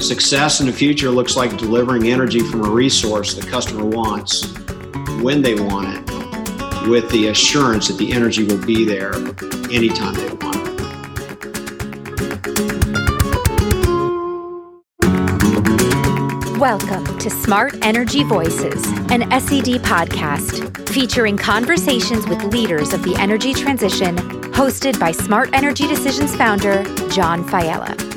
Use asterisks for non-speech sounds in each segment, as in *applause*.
Success in the future looks like delivering energy from a resource the customer wants when they want it, with the assurance that the energy will be there anytime they want it. Welcome to Smart Energy Voices, an SED podcast featuring conversations with leaders of the energy transition, hosted by Smart Energy Decisions founder John Failla.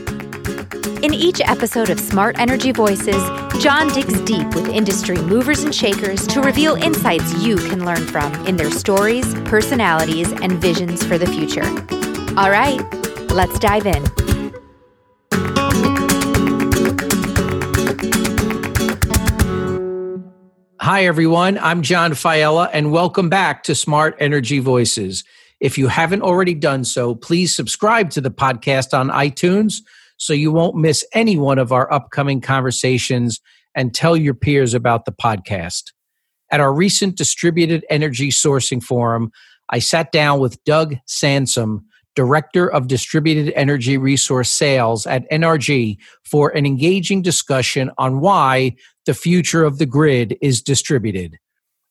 In each episode of Smart Energy Voices, John digs deep with industry movers and shakers to reveal insights you can learn from in their stories, personalities, and visions for the future. All right, let's dive in. Hi, everyone. I'm John Failla, and welcome back to Smart Energy Voices. If you haven't already done so, please subscribe to the podcast on iTunes so you won't miss any one of our upcoming conversations and tell your peers about the podcast. At our recent Distributed Energy Sourcing Forum, I sat down with Doug Sansom, Director of Distributed Energy Resource Sales at NRG, for an engaging discussion on why the future of the grid is distributed.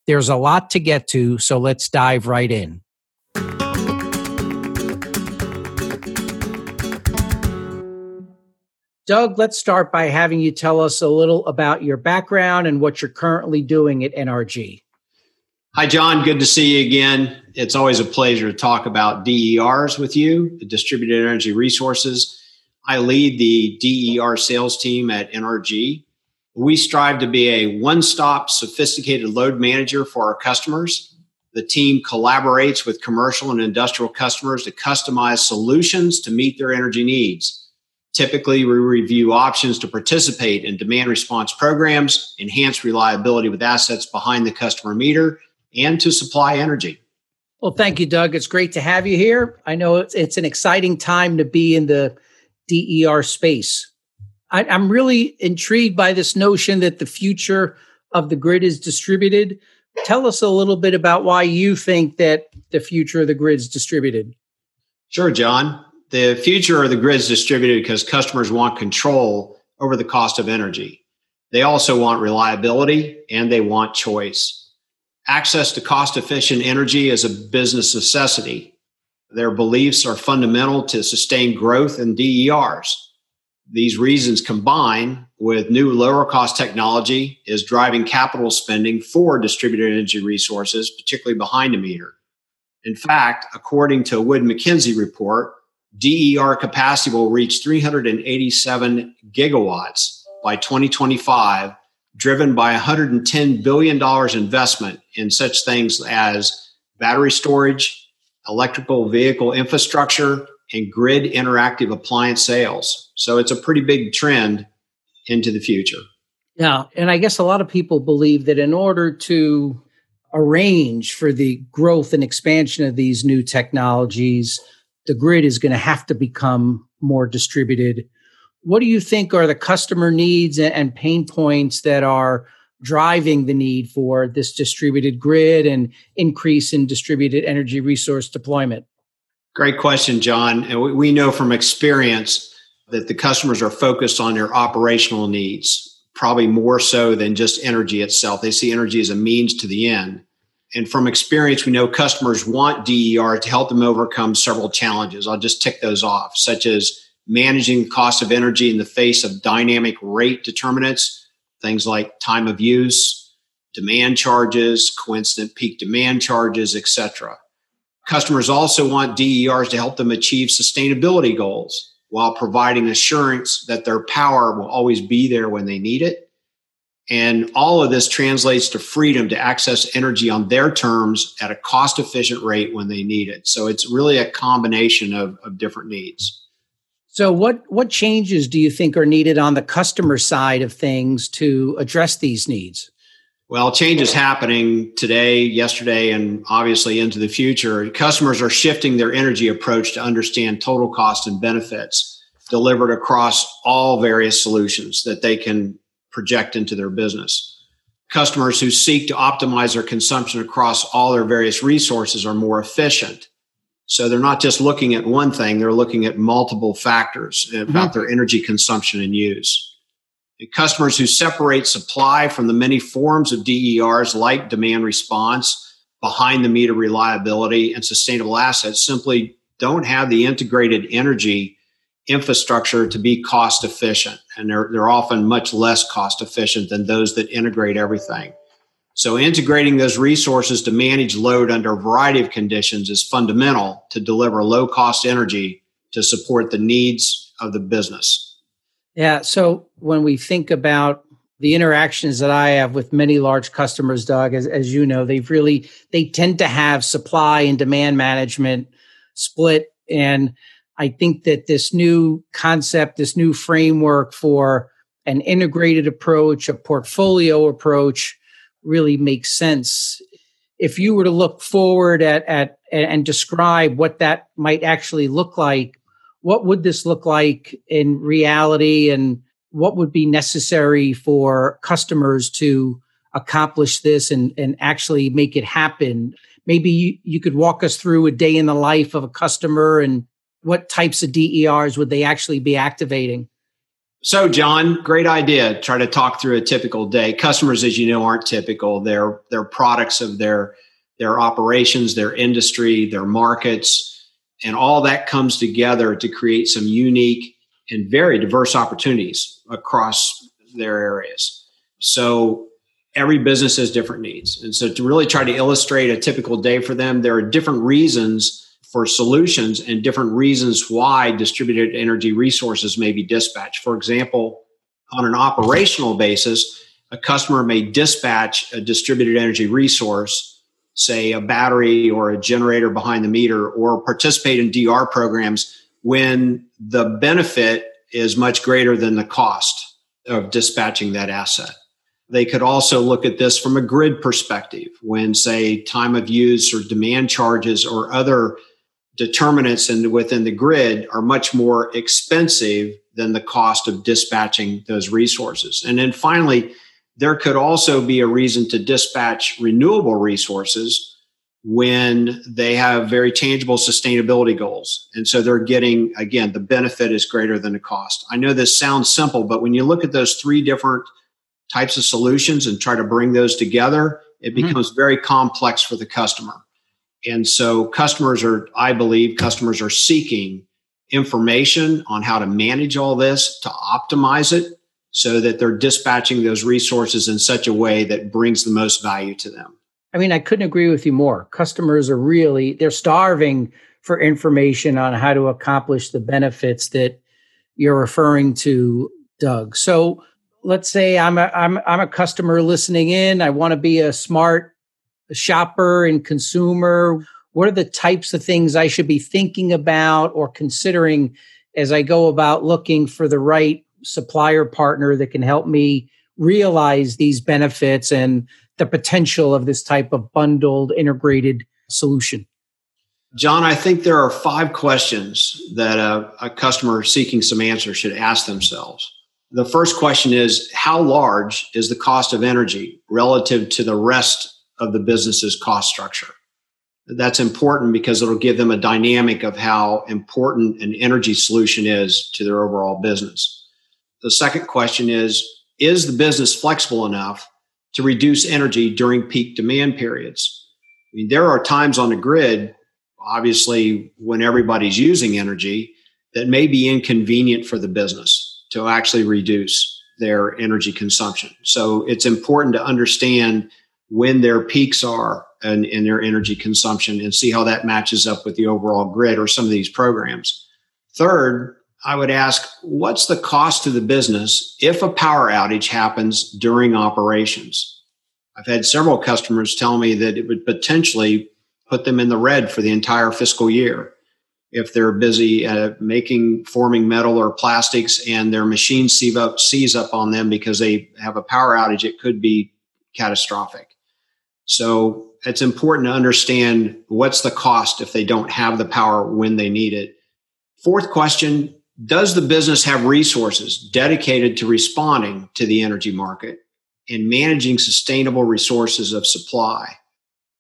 There's a lot to get to, so let's dive right in. Doug, let's start by having you tell us a little about your background and what you're currently doing at NRG. Hi, John. Good to see you again. It's always a pleasure to talk about DERs with you, the Distributed Energy Resources. I lead the DER sales team at NRG. We strive to be a one stop, sophisticated load manager for our customers. The team collaborates with commercial and industrial customers to customize solutions to meet their energy needs. Typically, we review options to participate in demand response programs, enhance reliability with assets behind the customer meter, and to supply energy. Well, thank you, Doug. It's great to have you here. I know it's, it's an exciting time to be in the DER space. I, I'm really intrigued by this notion that the future of the grid is distributed. Tell us a little bit about why you think that the future of the grid is distributed. Sure, John. The future of the grid is distributed because customers want control over the cost of energy. They also want reliability and they want choice. Access to cost efficient energy is a business necessity. Their beliefs are fundamental to sustain growth in DERs. These reasons combine with new lower cost technology is driving capital spending for distributed energy resources, particularly behind the meter. In fact, according to a Wood Mackenzie report, DER capacity will reach 387 gigawatts by 2025, driven by $110 billion investment in such things as battery storage, electrical vehicle infrastructure, and grid interactive appliance sales. So it's a pretty big trend into the future. Yeah. And I guess a lot of people believe that in order to arrange for the growth and expansion of these new technologies, the grid is going to have to become more distributed. What do you think are the customer needs and pain points that are driving the need for this distributed grid and increase in distributed energy resource deployment? Great question, John. And we know from experience that the customers are focused on their operational needs, probably more so than just energy itself. They see energy as a means to the end. And from experience, we know customers want DER to help them overcome several challenges. I'll just tick those off, such as managing the cost of energy in the face of dynamic rate determinants, things like time of use, demand charges, coincident peak demand charges, etc. Customers also want DERs to help them achieve sustainability goals while providing assurance that their power will always be there when they need it and all of this translates to freedom to access energy on their terms at a cost efficient rate when they need it. So it's really a combination of, of different needs. So what what changes do you think are needed on the customer side of things to address these needs? Well, change is happening today, yesterday, and obviously into the future. Customers are shifting their energy approach to understand total cost and benefits delivered across all various solutions that they can project into their business. Customers who seek to optimize their consumption across all their various resources are more efficient. So they're not just looking at one thing, they're looking at multiple factors about mm-hmm. their energy consumption and use. And Customers who separate supply from the many forms of DERs like demand response, behind the meter reliability, and sustainable assets simply don't have the integrated energy infrastructure to be cost efficient. And they're, they're often much less cost efficient than those that integrate everything. So, integrating those resources to manage load under a variety of conditions is fundamental to deliver low cost energy to support the needs of the business. Yeah. So, when we think about the interactions that I have with many large customers, Doug, as, as you know, they've really, they tend to have supply and demand management split. And I think that this new concept, this new framework for an integrated approach, a portfolio approach, really makes sense. If you were to look forward at, at and describe what that might actually look like, what would this look like in reality and what would be necessary for customers to accomplish this and, and actually make it happen? Maybe you, you could walk us through a day in the life of a customer and what types of DERs would they actually be activating? So, John, great idea. Try to talk through a typical day. Customers, as you know, aren't typical. They're they're products of their their operations, their industry, their markets, and all that comes together to create some unique and very diverse opportunities across their areas. So every business has different needs. And so to really try to illustrate a typical day for them, there are different reasons for solutions and different reasons why distributed energy resources may be dispatched. For example, on an operational basis, a customer may dispatch a distributed energy resource, say a battery or a generator behind the meter, or participate in DR programs when the benefit is much greater than the cost of dispatching that asset. They could also look at this from a grid perspective when, say, time of use or demand charges or other determinants in, within the grid are much more expensive than the cost of dispatching those resources. And then finally, there could also be a reason to dispatch renewable resources when they have very tangible sustainability goals. And so they're getting, again, the benefit is greater than the cost. I know this sounds simple, but when you look at those three different types of solutions and try to bring those together, it mm-hmm. becomes very complex for the customer. And so customers are, I believe, customers are seeking information on how to manage all this, to optimize it so that they're dispatching those resources in such a way that brings the most value to them. I mean, I couldn't agree with you more. Customers are really, they're starving for information on how to accomplish the benefits that you're referring to, Doug. So let's say I'm a, I'm, I'm a customer listening in. I want to be a smart shopper and consumer. What are the types of things I should be thinking about or considering as I go about looking for the right supplier partner that can help me realize these benefits and the potential of this type of bundled integrated solution? John, I think there are five questions that a, a, customer seeking some answers should ask themselves. The first question is How large is the cost of energy relative to the rest of the business's cost structure? That's important because it'll give them a dynamic of how important an energy solution is to their overall business. The second question is Is the business flexible enough to reduce energy during peak demand periods. I mean, there are times on the grid, obviously, when everybody's using energy, that may be inconvenient for the business to actually reduce their energy consumption. So it's important to understand when their peaks are and in their energy consumption and see how that matches up with the overall grid or some of these programs. Third, I would ask, what's the cost to the business if a power outage happens during operations? I've had several customers tell me that it would potentially put them in the red for the entire fiscal year if they're busy uh, making forming metal or plastics and their machine seize up, seize up on them because they have a power outage it could be catastrophic so it's important to understand what's the cost if they don't have the power when they need it fourth question does the business have resources dedicated to responding to the energy market and managing sustainable resources of supply?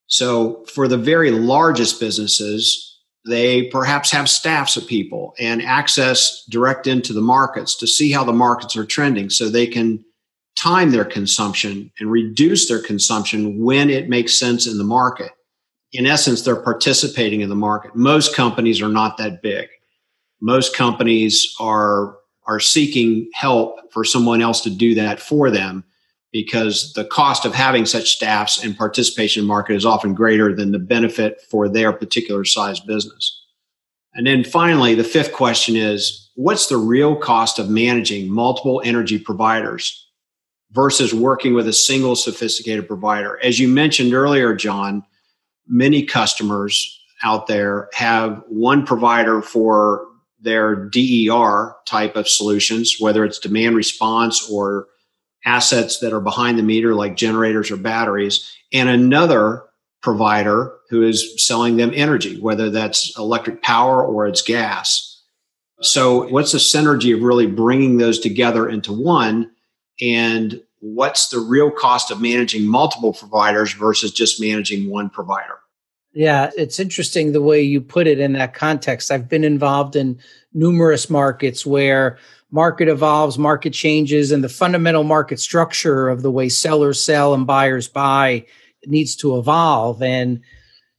So, for the very largest businesses, They perhaps have staffs of people and access direct into the markets to see how the markets are trending so they can time their consumption and reduce their consumption when it makes sense in the market. In essence, they're participating in the market. Most companies are not that big. Most companies are are seeking help for someone else to do that for them because the cost of having such staffs and participation market is often greater than the benefit for their particular size business. And then finally, the fifth question is what's the real cost of managing multiple energy providers versus working with a single sophisticated provider? As you mentioned earlier, John, many customers out there have one provider for their DER type of solutions, whether it's demand response or assets that are behind the meter, like generators or batteries, and another provider who is selling them energy, whether that's electric power or it's gas. So, what's the synergy of really bringing those together into one? And what's the real cost of managing multiple providers versus just managing one provider? Yeah, it's interesting the way you put it in that context. I've been involved in numerous markets where market evolves, market changes, and the fundamental market structure of the way sellers sell and buyers buy needs to evolve. And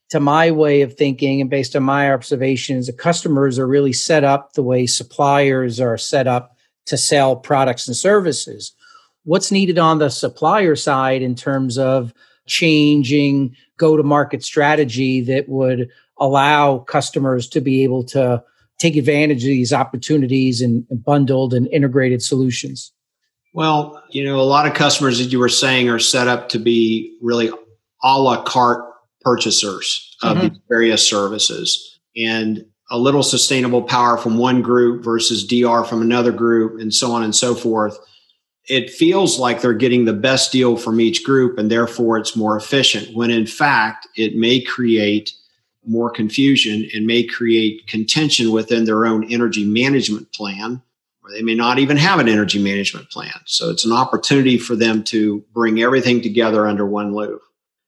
to my way of thinking, and based on my observations, the customers are really set up the way suppliers are set up to sell products and services. What's needed on the supplier side in terms of changing go to market strategy that would allow customers to be able to take advantage of these opportunities and bundled and integrated solutions? Well, you know, a lot of customers, as you were saying, are set up to be really a la carte purchasers of mm-hmm. these various services. And a little sustainable power from one group versus DR from another group, and so on and so forth. It feels like they're getting the best deal from each group, and therefore it's more efficient, when in fact, it may create more confusion and may create contention within their own energy management plan, or they may not even have an energy management plan. So it's an opportunity for them to bring everything together under one roof.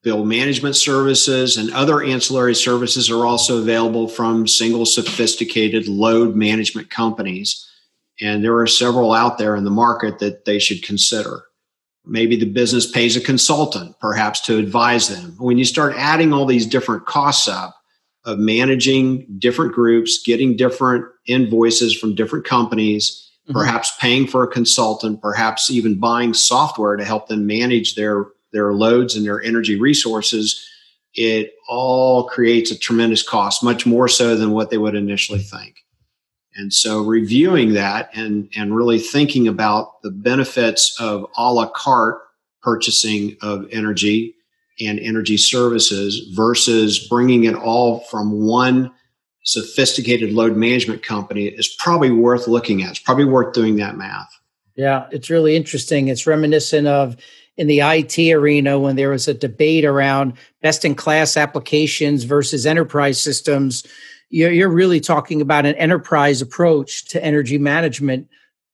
Bill management services and other ancillary services are also available from single sophisticated load management companies. And there are several out there in the market that they should consider. Maybe the business pays a consultant, perhaps to advise them. When you start adding all these different costs up, of managing different groups, getting different invoices from different companies, mm-hmm. perhaps paying for a consultant, perhaps even buying software to help them manage their their loads and their energy resources, it all creates a tremendous cost, much more so than what they would initially think. And so reviewing that and, and really thinking about the benefits of a la carte purchasing of energy and energy services versus bringing it all from one sophisticated load management company is probably worth looking at. It's probably worth doing that math. Yeah, it's really interesting. It's reminiscent of in the IT arena when there was a debate around best in class applications versus enterprise systems. You're, you're really talking about an enterprise approach to energy management.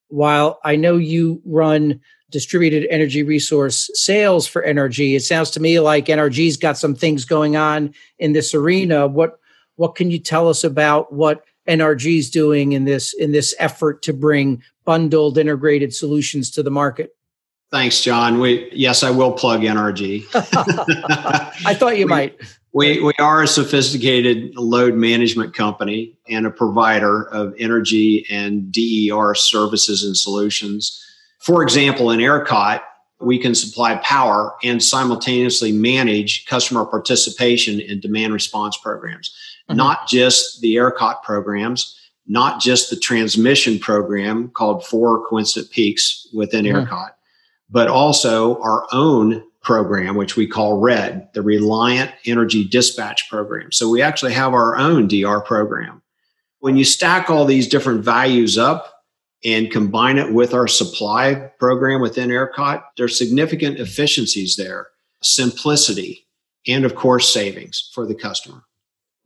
While I know you run distributed energy resource sales for NRG. It sounds to me like NRG's got some things going on in this arena. What what can you tell us about what NRG's doing in this in this effort to bring bundled integrated solutions to the market? Thanks, John. We yes, I will plug NRG. *laughs* I thought you *laughs* we, might. We we are a sophisticated load management company and a provider of energy and DER services and solutions for example, in ERCOT, we can supply power and simultaneously manage customer participation in demand response programs, mm-hmm. not just the ERCOT programs, not just the transmission program called Four Coincident Peaks within mm-hmm. ERCOT, but also our own program, which we call RED, the Reliant Energy Dispatch Program. So we actually have our own DR program. When you stack all these different values up, and combine it with our supply program within ERCOT, there's significant efficiencies there, simplicity, and of course, savings for the customer.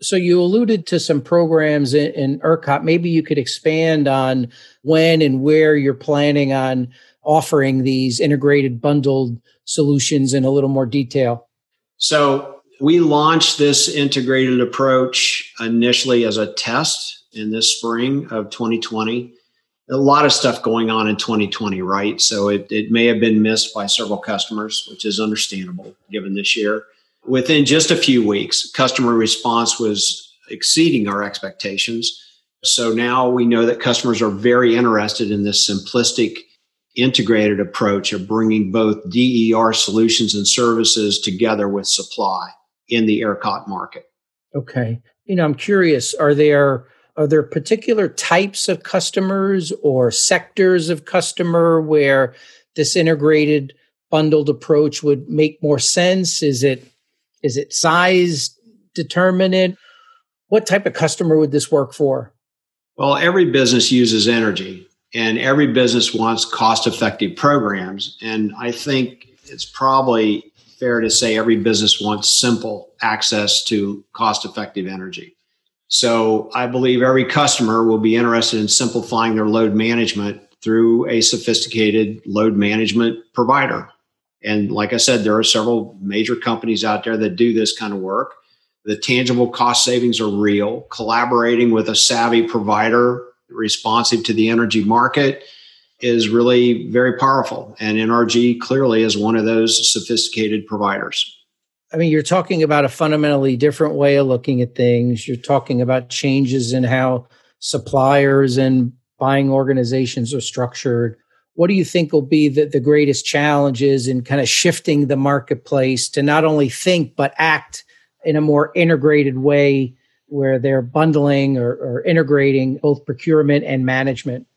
So you alluded to some programs in, in ERCOT. Maybe you could expand on when and where you're planning on offering these integrated bundled solutions in a little more detail. So We launched this integrated approach initially as a test in this spring of 2020. A lot of stuff going on in 2020, right? So it, it may have been missed by several customers, which is understandable given this year. Within just a few weeks, customer response was exceeding our expectations. So now we know that customers are very interested in this simplistic integrated approach of bringing both DER solutions and services together with supply in the ERCOT market. Okay. You know, I'm curious, are there are there particular types of customers or sectors of customer where this integrated bundled approach would make more sense? Is it is it size determinant? What type of customer would this work for? Well, every business uses energy and every business wants cost effective programs. And I think it's probably fair to say every business wants simple access to cost effective energy. So I believe every customer will be interested in simplifying their load management through a sophisticated load management provider. And like I said, there are several major companies out there that do this kind of work. The tangible cost savings are real. Collaborating with a savvy provider responsive to the energy market is really very powerful. And NRG clearly is one of those sophisticated providers. I mean, you're talking about a fundamentally different way of looking at things. You're talking about changes in how suppliers and buying organizations are structured. What do you think will be the, the greatest challenges in kind of shifting the marketplace to not only think, but act in a more integrated way where they're bundling or, or integrating both procurement and management?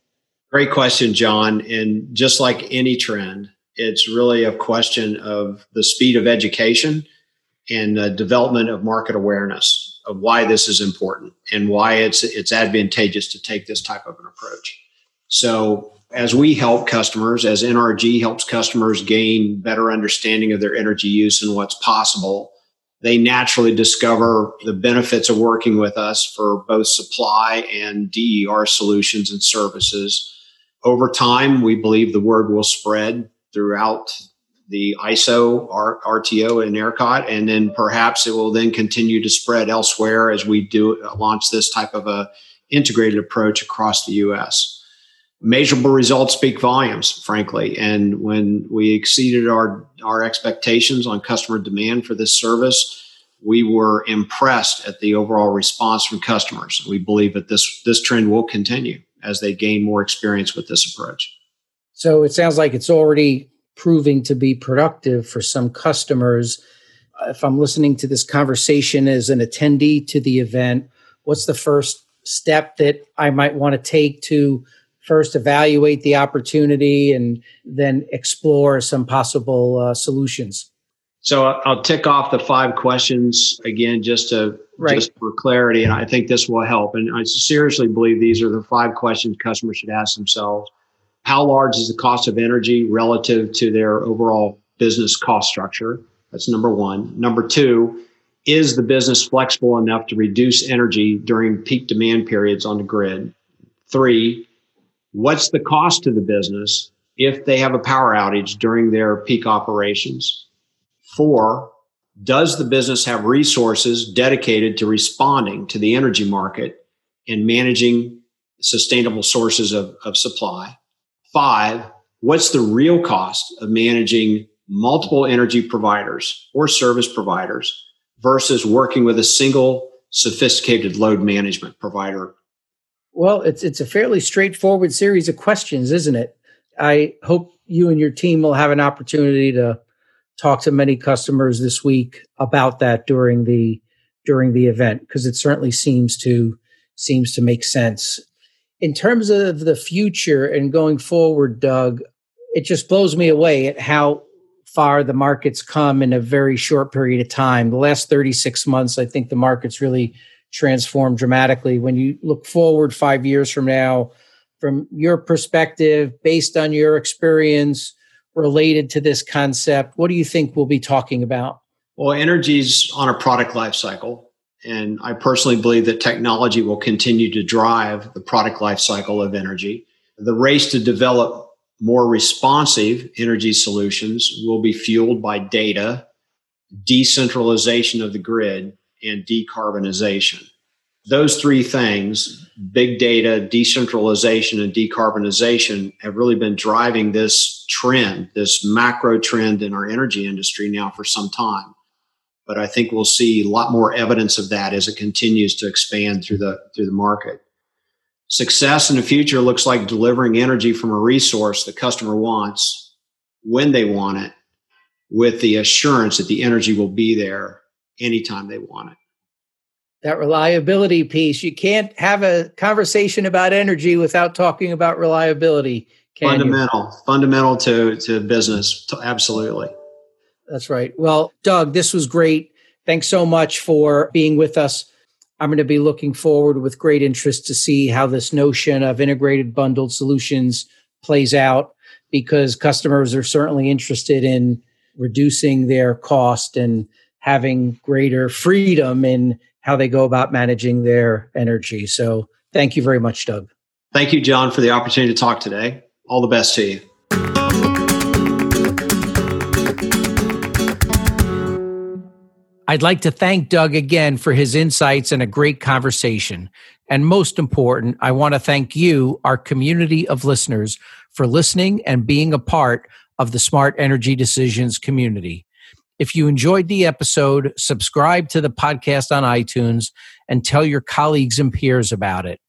Great question, John. And just like any trend, it's really a question of the speed of education and the development of market awareness of why this is important and why it's it's advantageous to take this type of an approach. So as we help customers, as NRG helps customers gain better understanding of their energy use and what's possible, they naturally discover the benefits of working with us for both supply and DER solutions and services. Over time, we believe the word will spread throughout the ISO, RTO, and ERCOT, and then perhaps it will then continue to spread elsewhere as we do launch this type of a integrated approach across the U.S measurable results speak volumes, frankly. And when we exceeded our, our expectations on customer demand for this service, we were impressed at the overall response from customers. We believe that this, this trend will continue as they gain more experience with this approach. So it sounds like it's already proving to be productive for some customers. If I'm listening to this conversation as an attendee to the event, what's the first step that I might want to take to first evaluate the opportunity and then explore some possible uh, solutions. So I'll tick off the five questions again, just to right. just for clarity, and I think this will help. And I seriously believe these are the five questions customers should ask themselves: How large is the cost of energy relative to their overall business cost structure? That's number one. Number two, is the business flexible enough to reduce energy during peak demand periods on the grid? Three, What's the cost to the business if they have a power outage during their peak operations? Four, does the business have resources dedicated to responding to the energy market and managing sustainable sources of, of supply? Five, what's the real cost of managing multiple energy providers or service providers versus working with a single sophisticated load management provider well, it's it's a fairly straightforward series of questions, isn't it? I hope you and your team will have an opportunity to talk to many customers this week about that during the during the event because it certainly seems to seems to make sense. In terms of the future and going forward, Doug, it just blows me away at how far the market's come in a very short period of time. The last 36 months, I think the market's really transform dramatically. When you look forward five years from now from your perspective based on your experience related to this concept what do you think we'll be talking about? Well energy's on a product life cycle and i personally believe that technology will continue to drive the product life cycle of energy. The race to develop more responsive energy solutions will be fueled by data decentralization of the grid, and decarbonization. Those three things big data, decentralization, and decarbonization have really been driving this trend, this macro trend in our energy industry now for some time. But I think we'll see a lot more evidence of that as it continues to expand through the through the market. Success in the future looks like delivering energy from a resource the customer wants when they want it, with the assurance that the energy will be there anytime they want it that reliability piece. You can't have a conversation about energy without talking about reliability. fundamental, you? fundamental to to business. Absolutely. That's right. Well, Doug, this was great. Thanks so much for being with us. I'm going to be looking forward with great interest to see how this notion of integrated bundled solutions plays out because customers are certainly interested in reducing their cost and having greater freedom in how they go about managing their energy. So thank you very much, Doug. Thank you, John, for the opportunity to talk today. All the best to you. I'd like to thank Doug again for his insights and a great conversation. And most important, I want to thank you, our community of listeners, for listening and being a part of the Smart Energy Decisions community. If you enjoyed the episode, subscribe to the podcast on iTunes and tell your colleagues and peers about it.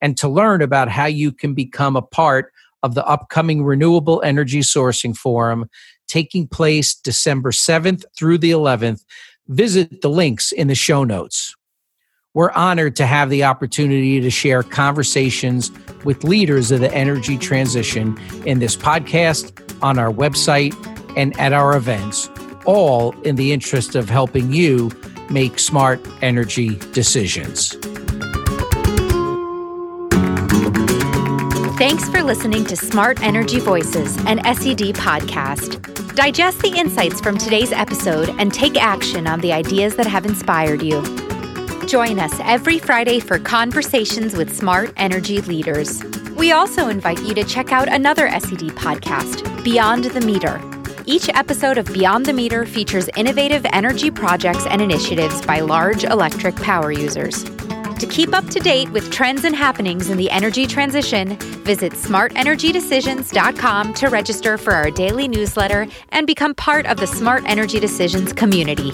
And to learn about how you can become a part of the upcoming Renewable Energy Sourcing Forum taking place December 7th through the 11th, visit the links in the show notes. We're honored to have the opportunity to share conversations with leaders of the energy transition in this podcast, on our website, and at our events all in the interest of helping you make smart energy decisions. Thanks for listening to Smart Energy Voices, an SED podcast. Digest the insights from today's episode and take action on the ideas that have inspired you. Join us every Friday for conversations with smart energy leaders. We also invite you to check out another SED podcast, Beyond the Meter each episode of Beyond the Meter features innovative energy projects and initiatives by large electric power users. To keep up to date with trends and happenings in the energy transition, visit smartenergydecisions.com to register for our daily newsletter and become part of the Smart Energy Decisions community.